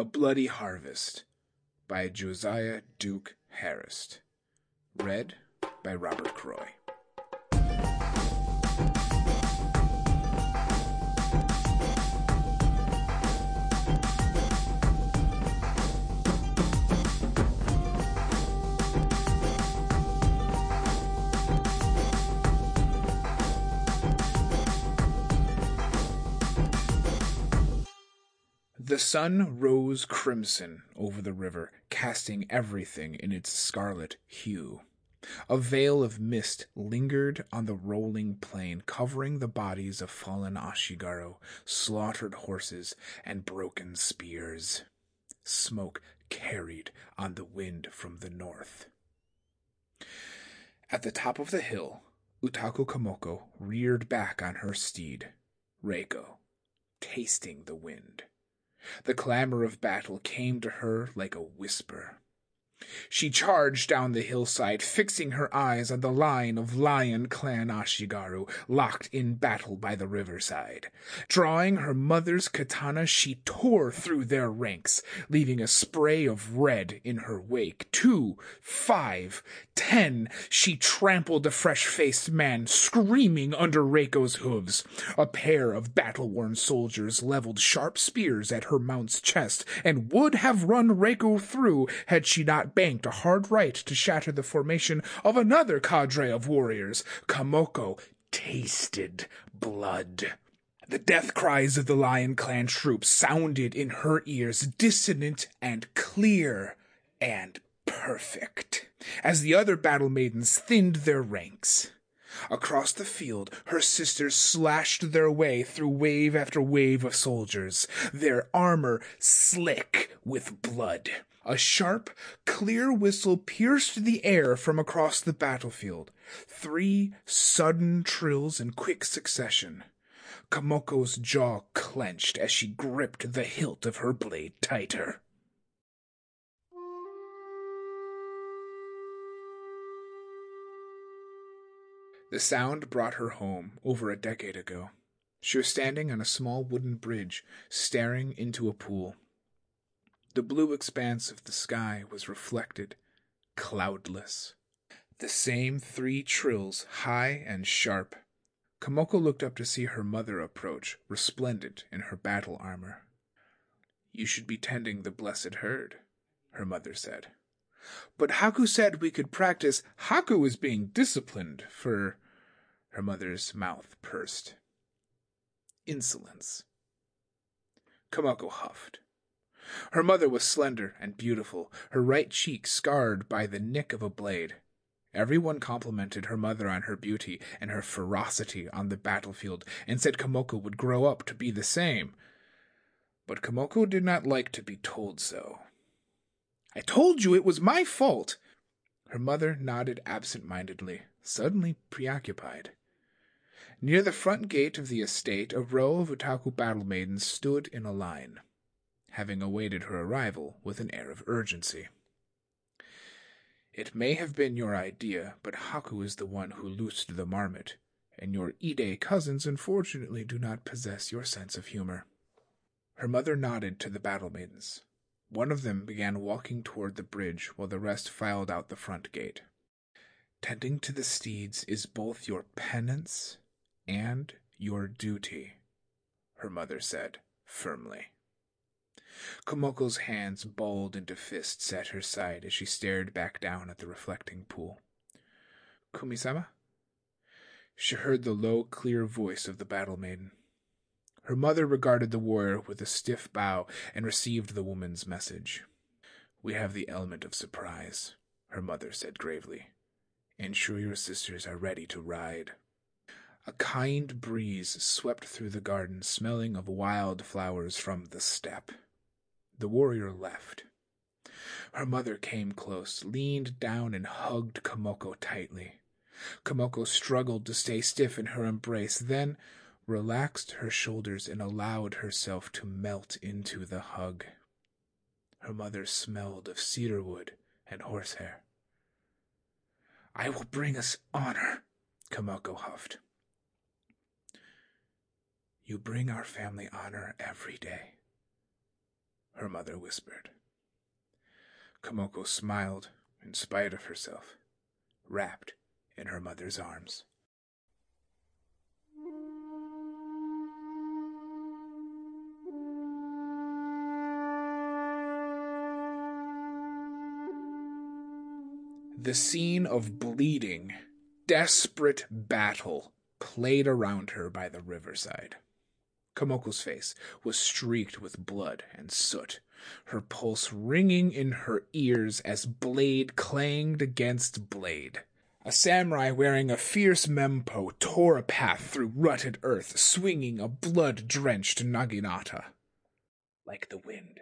A Bloody Harvest by Josiah Duke Harris. Read by Robert Croy. Sun rose crimson over the river, casting everything in its scarlet hue. A veil of mist lingered on the rolling plain, covering the bodies of fallen Ashigaru, slaughtered horses, and broken spears. Smoke carried on the wind from the north. At the top of the hill, Utaku Kamoko reared back on her steed, Reiko, tasting the wind. The clamor of battle came to her like a whisper. She charged down the hillside, fixing her eyes on the line of lion clan Ashigaru, locked in battle by the riverside. Drawing her mother's katana, she tore through their ranks, leaving a spray of red in her wake. Two, five, ten, she trampled the fresh-faced man, screaming under Reiko's hooves. A pair of battle-worn soldiers leveled sharp spears at her mount's chest, and would have run Reiko through had she not banked a hard right to shatter the formation of another cadre of warriors. Kamoko tasted blood. The death cries of the Lion Clan troops sounded in her ears, dissonant and clear and perfect, as the other battle maidens thinned their ranks. Across the field, her sisters slashed their way through wave after wave of soldiers, their armor slick with blood. A sharp, clear whistle pierced the air from across the battlefield. Three sudden trills in quick succession. Kamoko's jaw clenched as she gripped the hilt of her blade tighter. The sound brought her home over a decade ago. She was standing on a small wooden bridge, staring into a pool. The blue expanse of the sky was reflected, cloudless. The same three trills, high and sharp. Kamoko looked up to see her mother approach, resplendent in her battle armor. You should be tending the blessed herd, her mother said. But Haku said we could practice. Haku is being disciplined for. Her mother's mouth pursed. Insolence. Kamoko huffed. Her mother was slender and beautiful, her right cheek scarred by the nick of a blade. Everyone complimented her mother on her beauty and her ferocity on the battlefield, and said Kamoko would grow up to be the same. But Kamoko did not like to be told so. I told you it was my fault. Her mother nodded absent mindedly, suddenly preoccupied. Near the front gate of the estate, a row of Utaku battle maidens stood in a line having awaited her arrival with an air of urgency. It may have been your idea, but Haku is the one who loosed the marmot, and your Ide cousins unfortunately do not possess your sense of humor. Her mother nodded to the battle maidens. One of them began walking toward the bridge while the rest filed out the front gate. Tending to the steeds is both your penance and your duty, her mother said firmly. Kamoko's hands balled into fists at her side as she stared back down at the reflecting pool. Kumisama? She heard the low, clear voice of the battle maiden. Her mother regarded the warrior with a stiff bow and received the woman's message. We have the element of surprise, her mother said gravely. Ensure your sisters are ready to ride. A kind breeze swept through the garden, smelling of wild flowers from the steppe. The warrior left. Her mother came close, leaned down, and hugged Kamoko tightly. Kamoko struggled to stay stiff in her embrace, then relaxed her shoulders and allowed herself to melt into the hug. Her mother smelled of cedarwood and horsehair. I will bring us honor, Kamoko huffed. You bring our family honor every day. her mother whispered. Kamoko smiled in spite of herself, wrapped in her mother's arms. The scene of bleeding, desperate battle played around her by the riverside. Kamoko's face was streaked with blood and soot, her pulse ringing in her ears as blade clanged against blade. A samurai wearing a fierce mempo tore a path through rutted earth, swinging a blood drenched naginata. Like the wind,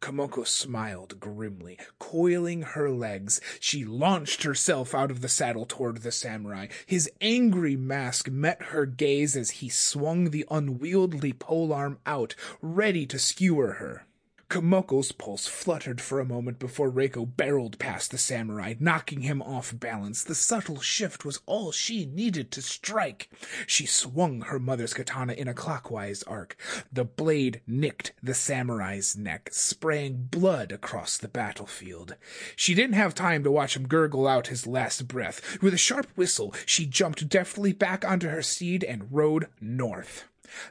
Kamoko smiled grimly. Coiling her legs, she launched herself out of the saddle toward the samurai. His angry mask met her gaze as he swung the unwieldy polearm out, ready to skewer her. Kamoko's pulse fluttered for a moment before Reiko barreled past the samurai, knocking him off balance. The subtle shift was all she needed to strike. She swung her mother's katana in a clockwise arc. The blade nicked the samurai's neck, spraying blood across the battlefield. She didn't have time to watch him gurgle out his last breath. With a sharp whistle, she jumped deftly back onto her steed and rode north.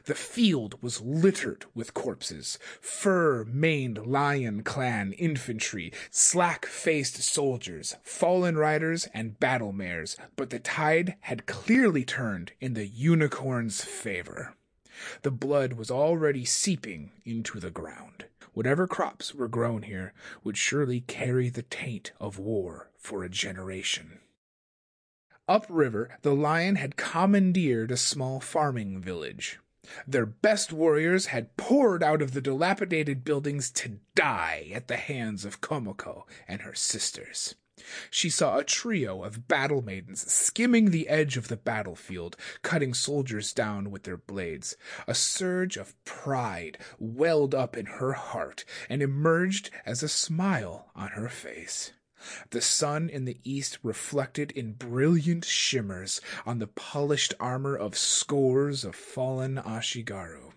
The field was littered with corpses, fur-maned lion clan infantry, slack-faced soldiers, fallen riders, and battle mares, but the tide had clearly turned in the unicorn's favor. The blood was already seeping into the ground. Whatever crops were grown here would surely carry the taint of war for a generation. Upriver, the lion had commandeered a small farming village. Their best warriors had poured out of the dilapidated buildings to die at the hands of Kamoko and her sisters. She saw a trio of battle maidens skimming the edge of the battlefield, cutting soldiers down with their blades. A surge of pride welled up in her heart and emerged as a smile on her face. The sun in the east reflected in brilliant shimmers on the polished armor of scores of fallen Ashigaru.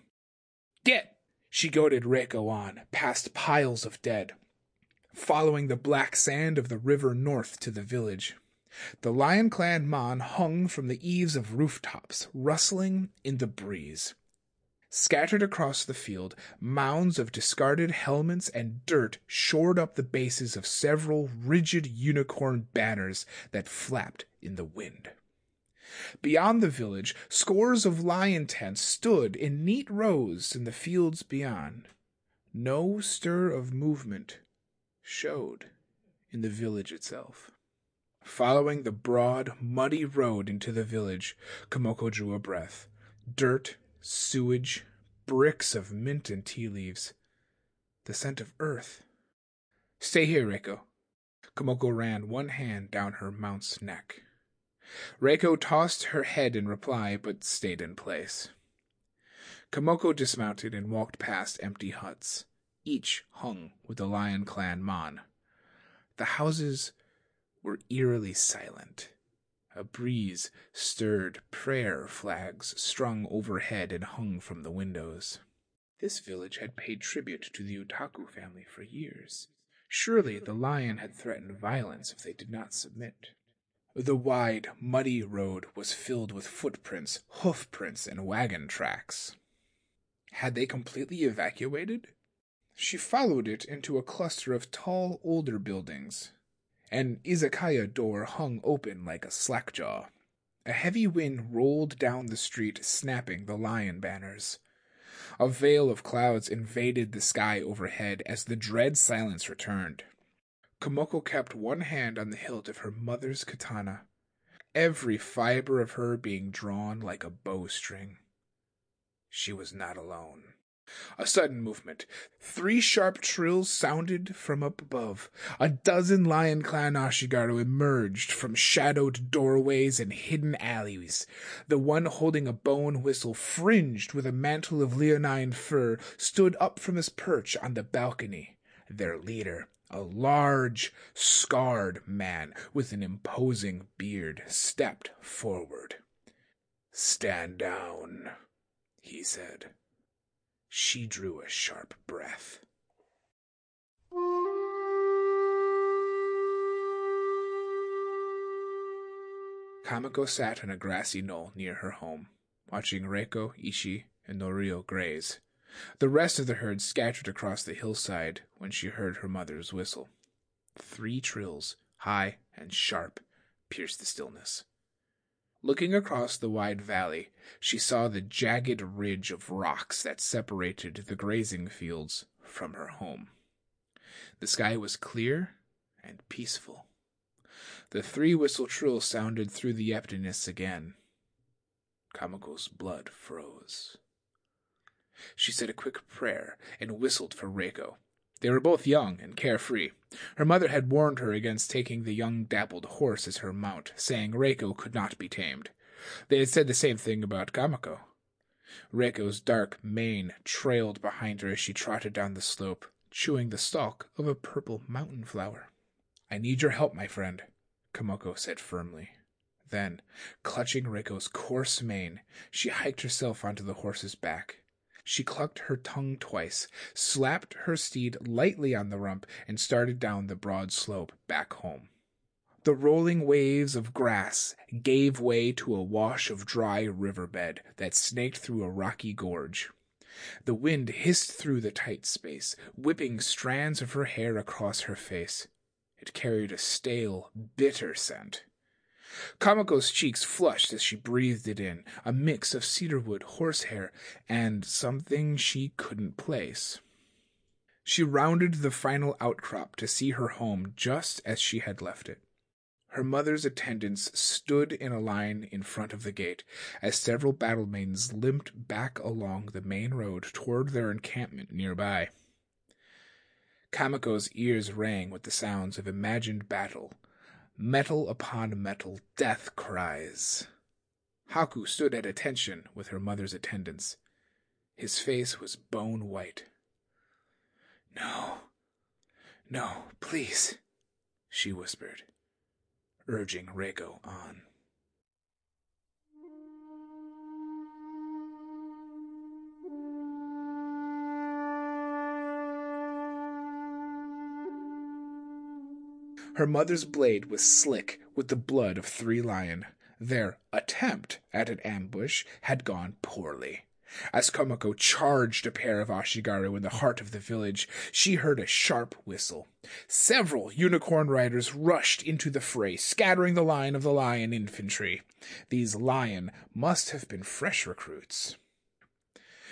Get! She goaded Reiko on, past piles of dead, following the black sand of the river north to the village. The Lion Clan Mon hung from the eaves of rooftops, rustling in the breeze. Scattered across the field, mounds of discarded helmets and dirt shored up the bases of several rigid unicorn banners that flapped in the wind. Beyond the village, scores of lion tents stood in neat rows in the fields beyond. No stir of movement showed in the village itself. Following the broad, muddy road into the village, Kamoko drew a breath. Dirt sewage, bricks of mint and tea leaves, the scent of earth. Stay here, Reiko. Kamoko ran one hand down her mount's neck. Reiko tossed her head in reply, but stayed in place. Kamoko dismounted and walked past empty huts, each hung with the Lion Clan Mon. The houses were eerily silent. A breeze stirred prayer flags strung overhead and hung from the windows. This village had paid tribute to the Utaku family for years. Surely the lion had threatened violence if they did not submit. The wide, muddy road was filled with footprints, hoof prints, and wagon tracks. Had they completely evacuated? She followed it into a cluster of tall, older buildings. An izakaya door hung open like a slackjaw. A heavy wind rolled down the street, snapping the lion banners. A veil of clouds invaded the sky overhead as the dread silence returned. Kamoko kept one hand on the hilt of her mother's katana, every fiber of her being drawn like a bowstring. She was not alone. A sudden movement. Three sharp trills sounded from up above. A dozen Lion Clan Ashigaru emerged from shadowed doorways and hidden alleys. The one holding a bone whistle fringed with a mantle of leonine fur stood up from his perch on the balcony. Their leader, a large, scarred man with an imposing beard, stepped forward. Stand down, he said. She drew a sharp breath. Kamoko sat on a grassy knoll near her home, watching Reiko, Ishi, and Norio graze. The rest of the herd scattered across the hillside when she heard her mother's whistle. Three trills, high and sharp, pierced the stillness. Looking across the wide valley, she saw the jagged ridge of rocks that separated the grazing fields from her home. The sky was clear and peaceful. The three whistle trill sounded through the emptiness again. Kamoko's blood froze. She said a quick prayer and whistled for Reiko. They were both young and carefree. Her mother had warned her against taking the young dappled horse as her mount, saying Reiko could not be tamed. They had said the same thing about Kamoko. Reiko's dark mane trailed behind her as she trotted down the slope, chewing the stalk of a purple mountain flower. I need your help, my friend, Kamoko said firmly. Then, clutching Reiko's coarse mane, she hiked herself onto the horse's back. She clucked her tongue twice, slapped her steed lightly on the rump, and started down the broad slope back home. The rolling waves of grass gave way to a wash of dry riverbed that snaked through a rocky gorge. The wind hissed through the tight space, whipping strands of her hair across her face. It carried a stale, bitter scent. Kamoko's cheeks flushed as she breathed it in, a mix of cedarwood, horsehair, and something she couldn't place. She rounded the final outcrop to see her home just as she had left it. Her mother's attendants stood in a line in front of the gate as several battle maidens limped back along the main road toward their encampment nearby. Kamoko's ears rang with the sounds of imagined battle. Metal upon metal, death cries. Haku stood at attention with her mother's attendants. His face was bone white. No, no, please, she whispered, urging Reiko on. Her mother's blade was slick with the blood of three lion. Their attempt at an ambush had gone poorly. As Kamoko charged a pair of Ashigaru in the heart of the village, she heard a sharp whistle. Several unicorn riders rushed into the fray, scattering the line of the lion infantry. These lion must have been fresh recruits.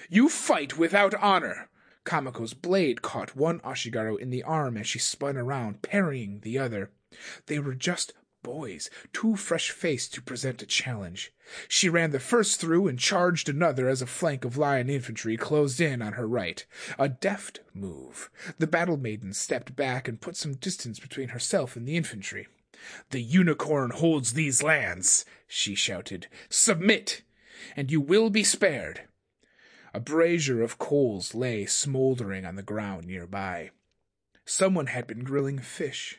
You fight without honor, Kamoko's blade caught one Ashigaru in the arm as she spun around, parrying the other. They were just boys, too fresh faced to present a challenge. She ran the first through and charged another as a flank of lion infantry closed in on her right. A deft move. The battle maiden stepped back and put some distance between herself and the infantry. The unicorn holds these lands, she shouted. Submit, and you will be spared. A brazier of coals lay smoldering on the ground nearby. Someone had been grilling fish.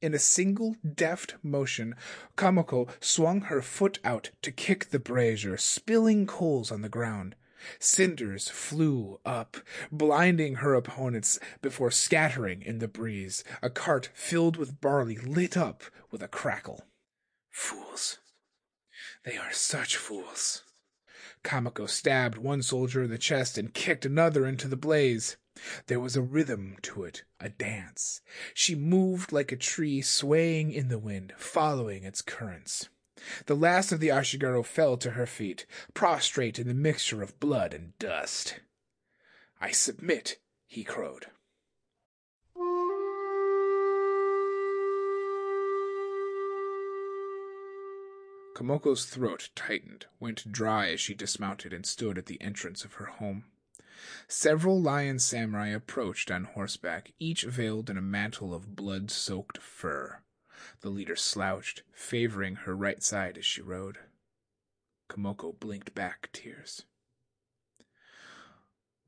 In a single deft motion, Kamoko swung her foot out to kick the brazier, spilling coals on the ground. Cinders flew up, blinding her opponents before scattering in the breeze. A cart filled with barley lit up with a crackle. Fools. They are such fools. Kamoko stabbed one soldier in the chest and kicked another into the blaze. There was a rhythm to it, a dance. She moved like a tree swaying in the wind, following its currents. The last of the Ashigaru fell to her feet, prostrate in the mixture of blood and dust. I submit, he crowed. Kamoko's throat tightened, went dry as she dismounted and stood at the entrance of her home. Several lion samurai approached on horseback, each veiled in a mantle of blood soaked fur. The leader slouched, favoring her right side as she rode. Kamoko blinked back tears.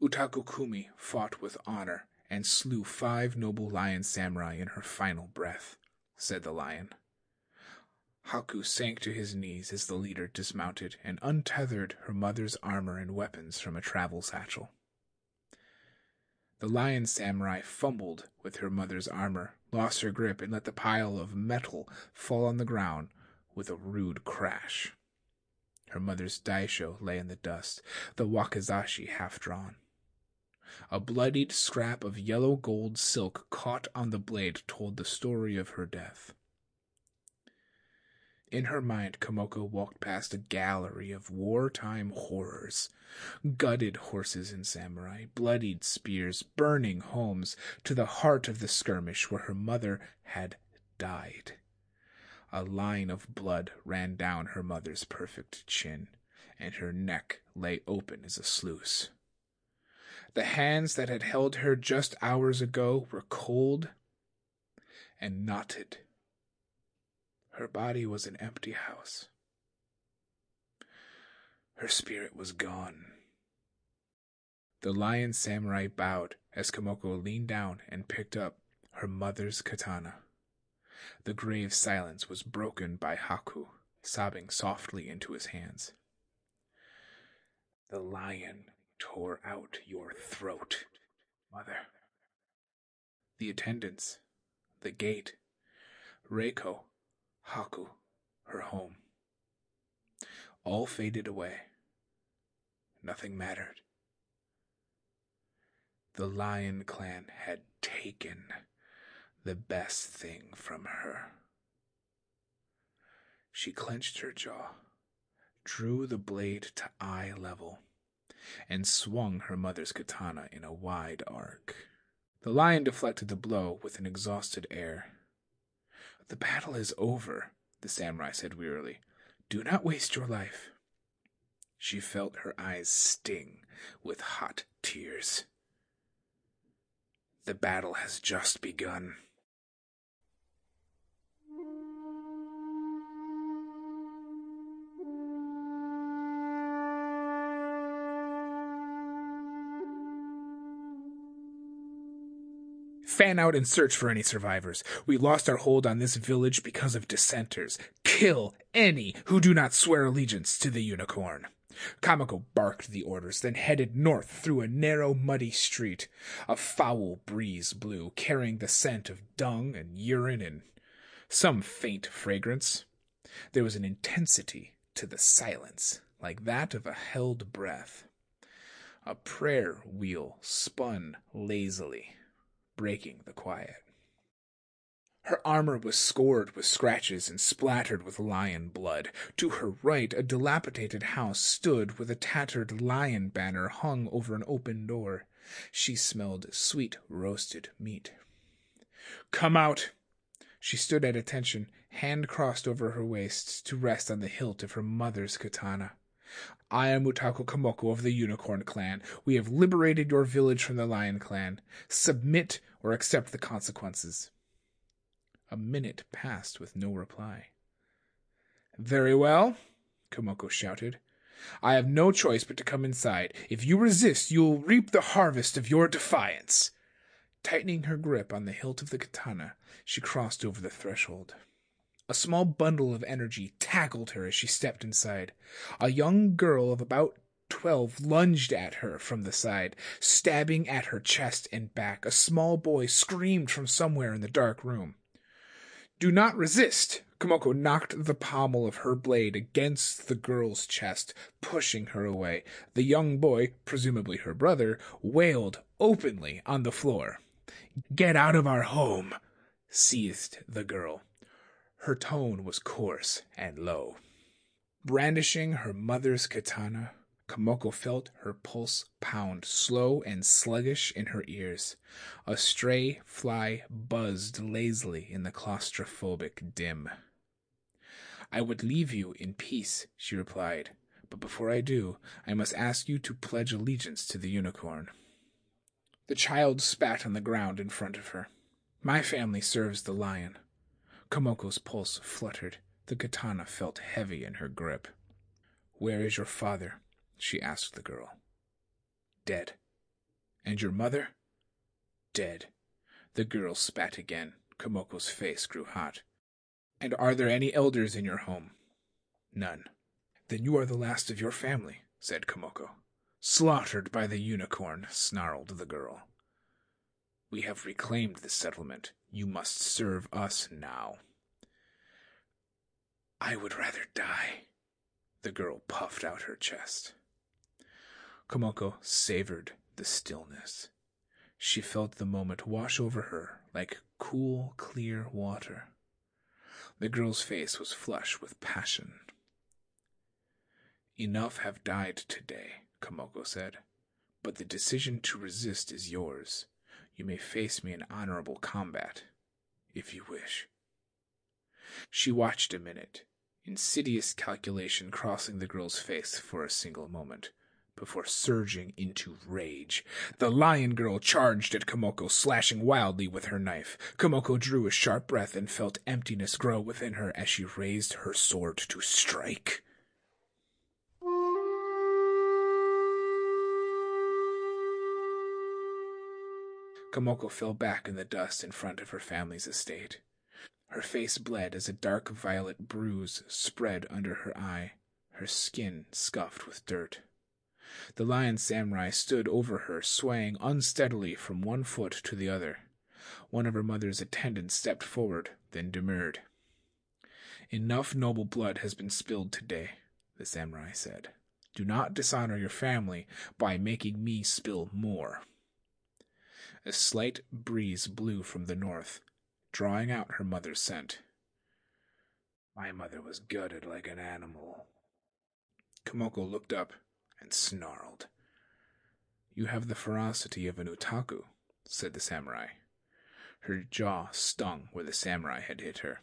Utaku Kumi fought with honor and slew five noble lion samurai in her final breath, said the lion. Haku sank to his knees as the leader dismounted and untethered her mother's armor and weapons from a travel satchel. The lion samurai fumbled with her mother's armor, lost her grip, and let the pile of metal fall on the ground with a rude crash. Her mother's daisho lay in the dust, the wakizashi half drawn. A bloodied scrap of yellow gold silk caught on the blade told the story of her death. In her mind, Kamoko walked past a gallery of wartime horrors gutted horses and samurai, bloodied spears, burning homes, to the heart of the skirmish where her mother had died. A line of blood ran down her mother's perfect chin, and her neck lay open as a sluice. The hands that had held her just hours ago were cold and knotted. Her body was an empty house. Her spirit was gone. The lion samurai bowed as Kamoko leaned down and picked up her mother's katana. The grave silence was broken by Haku, sobbing softly into his hands. The lion tore out your throat, mother. The attendants, the gate, Reiko, Haku, her home. All faded away. Nothing mattered. The Lion Clan had taken the best thing from her. She clenched her jaw, drew the blade to eye level, and swung her mother's katana in a wide arc. The lion deflected the blow with an exhausted air. The battle is over, the samurai said wearily. Do not waste your life. She felt her eyes sting with hot tears. The battle has just begun. Fan out and search for any survivors. We lost our hold on this village because of dissenters. Kill any who do not swear allegiance to the unicorn. Kamoko barked the orders, then headed north through a narrow, muddy street. A foul breeze blew, carrying the scent of dung and urine and some faint fragrance. There was an intensity to the silence, like that of a held breath. A prayer wheel spun lazily breaking the quiet. Her armor was scored with scratches and splattered with lion blood. To her right, a dilapidated house stood with a tattered lion banner hung over an open door. She smelled sweet roasted meat. Come out! She stood at attention, hand crossed over her waist to rest on the hilt of her mother's katana. I am Utaku Kamoko of the Unicorn Clan. We have liberated your village from the Lion Clan. Submit or accept the consequences. A minute passed with no reply. Very well, Kamoko shouted. I have no choice but to come inside. If you resist, you will reap the harvest of your defiance. Tightening her grip on the hilt of the katana, she crossed over the threshold. A small bundle of energy tackled her as she stepped inside. A young girl of about twelve lunged at her from the side, stabbing at her chest and back. A small boy screamed from somewhere in the dark room. Do not resist! Kamoko knocked the pommel of her blade against the girl's chest, pushing her away. The young boy, presumably her brother, wailed openly on the floor. Get out of our home! seethed the girl. Her tone was coarse and low. Brandishing her mother's katana, Kamoko felt her pulse pound slow and sluggish in her ears. A stray fly buzzed lazily in the claustrophobic dim. I would leave you in peace, she replied, but before I do, I must ask you to pledge allegiance to the unicorn. The child spat on the ground in front of her. My family serves the lion. Kamoko's pulse fluttered. The katana felt heavy in her grip. Where is your father? she asked the girl. Dead. And your mother? Dead. The girl spat again. Kamoko's face grew hot. And are there any elders in your home? None. Then you are the last of your family, said Kamoko. Slaughtered by the unicorn, snarled the girl. We have reclaimed the settlement. You must serve us now. I would rather die. The girl puffed out her chest. Kamoko savored the stillness. She felt the moment wash over her like cool, clear water. The girl's face was flush with passion. Enough have died today, Kamoko said, but the decision to resist is yours. You may face me in honorable combat, if you wish. She watched a minute, insidious calculation crossing the girl's face for a single moment before surging into rage. The lion girl charged at Kamoko, slashing wildly with her knife. Kamoko drew a sharp breath and felt emptiness grow within her as she raised her sword to strike. Kamoko fell back in the dust in front of her family's estate. Her face bled as a dark violet bruise spread under her eye, her skin scuffed with dirt. The lion samurai stood over her, swaying unsteadily from one foot to the other. One of her mother's attendants stepped forward, then demurred. Enough noble blood has been spilled today, the samurai said. Do not dishonor your family by making me spill more. A slight breeze blew from the north, drawing out her mother's scent. My mother was gutted like an animal. Kamoko looked up and snarled. You have the ferocity of an utaku, said the samurai. Her jaw stung where the samurai had hit her.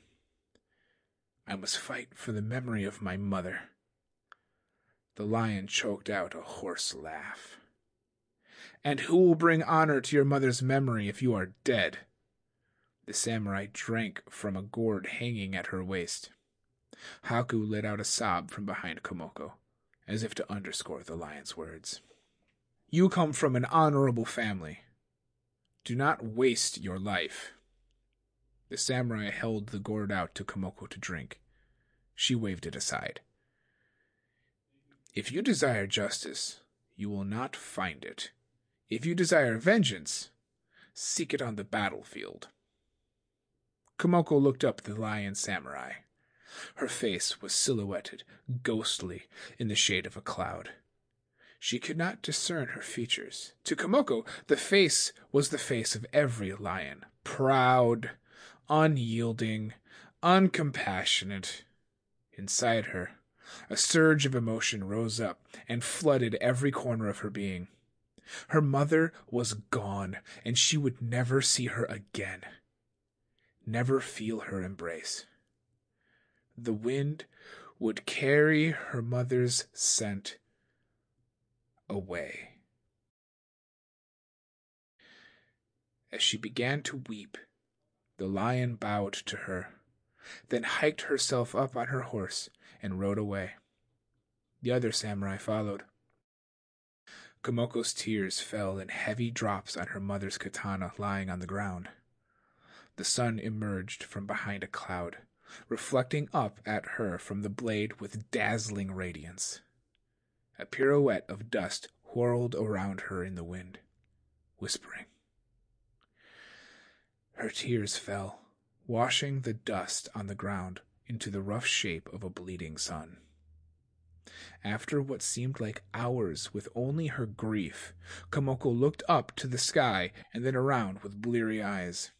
I must fight for the memory of my mother. The lion choked out a hoarse laugh. And who will bring honor to your mother's memory if you are dead? The samurai drank from a gourd hanging at her waist. Haku let out a sob from behind Kamoko as if to underscore the lion's words. You come from an honorable family. Do not waste your life. The samurai held the gourd out to Kamoko to drink. She waved it aside. If you desire justice, you will not find it. If you desire vengeance, seek it on the battlefield. Kamoko looked up at the lion samurai. Her face was silhouetted, ghostly, in the shade of a cloud. She could not discern her features. To Kamoko, the face was the face of every lion proud, unyielding, uncompassionate. Inside her, a surge of emotion rose up and flooded every corner of her being. Her mother was gone, and she would never see her again, never feel her embrace the wind would carry her mother's scent away. As she began to weep, the lion bowed to her, then hiked herself up on her horse and rode away. The other samurai followed. Kamoko's tears fell in heavy drops on her mother's katana lying on the ground. The sun emerged from behind a cloud reflecting up at her from the blade with dazzling radiance. A pirouette of dust whirled around her in the wind, whispering. Her tears fell, washing the dust on the ground into the rough shape of a bleeding sun. After what seemed like hours with only her grief, Kamoko looked up to the sky and then around with bleary eyes.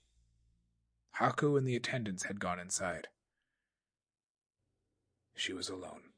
Haku and the attendants had gone inside. She was alone.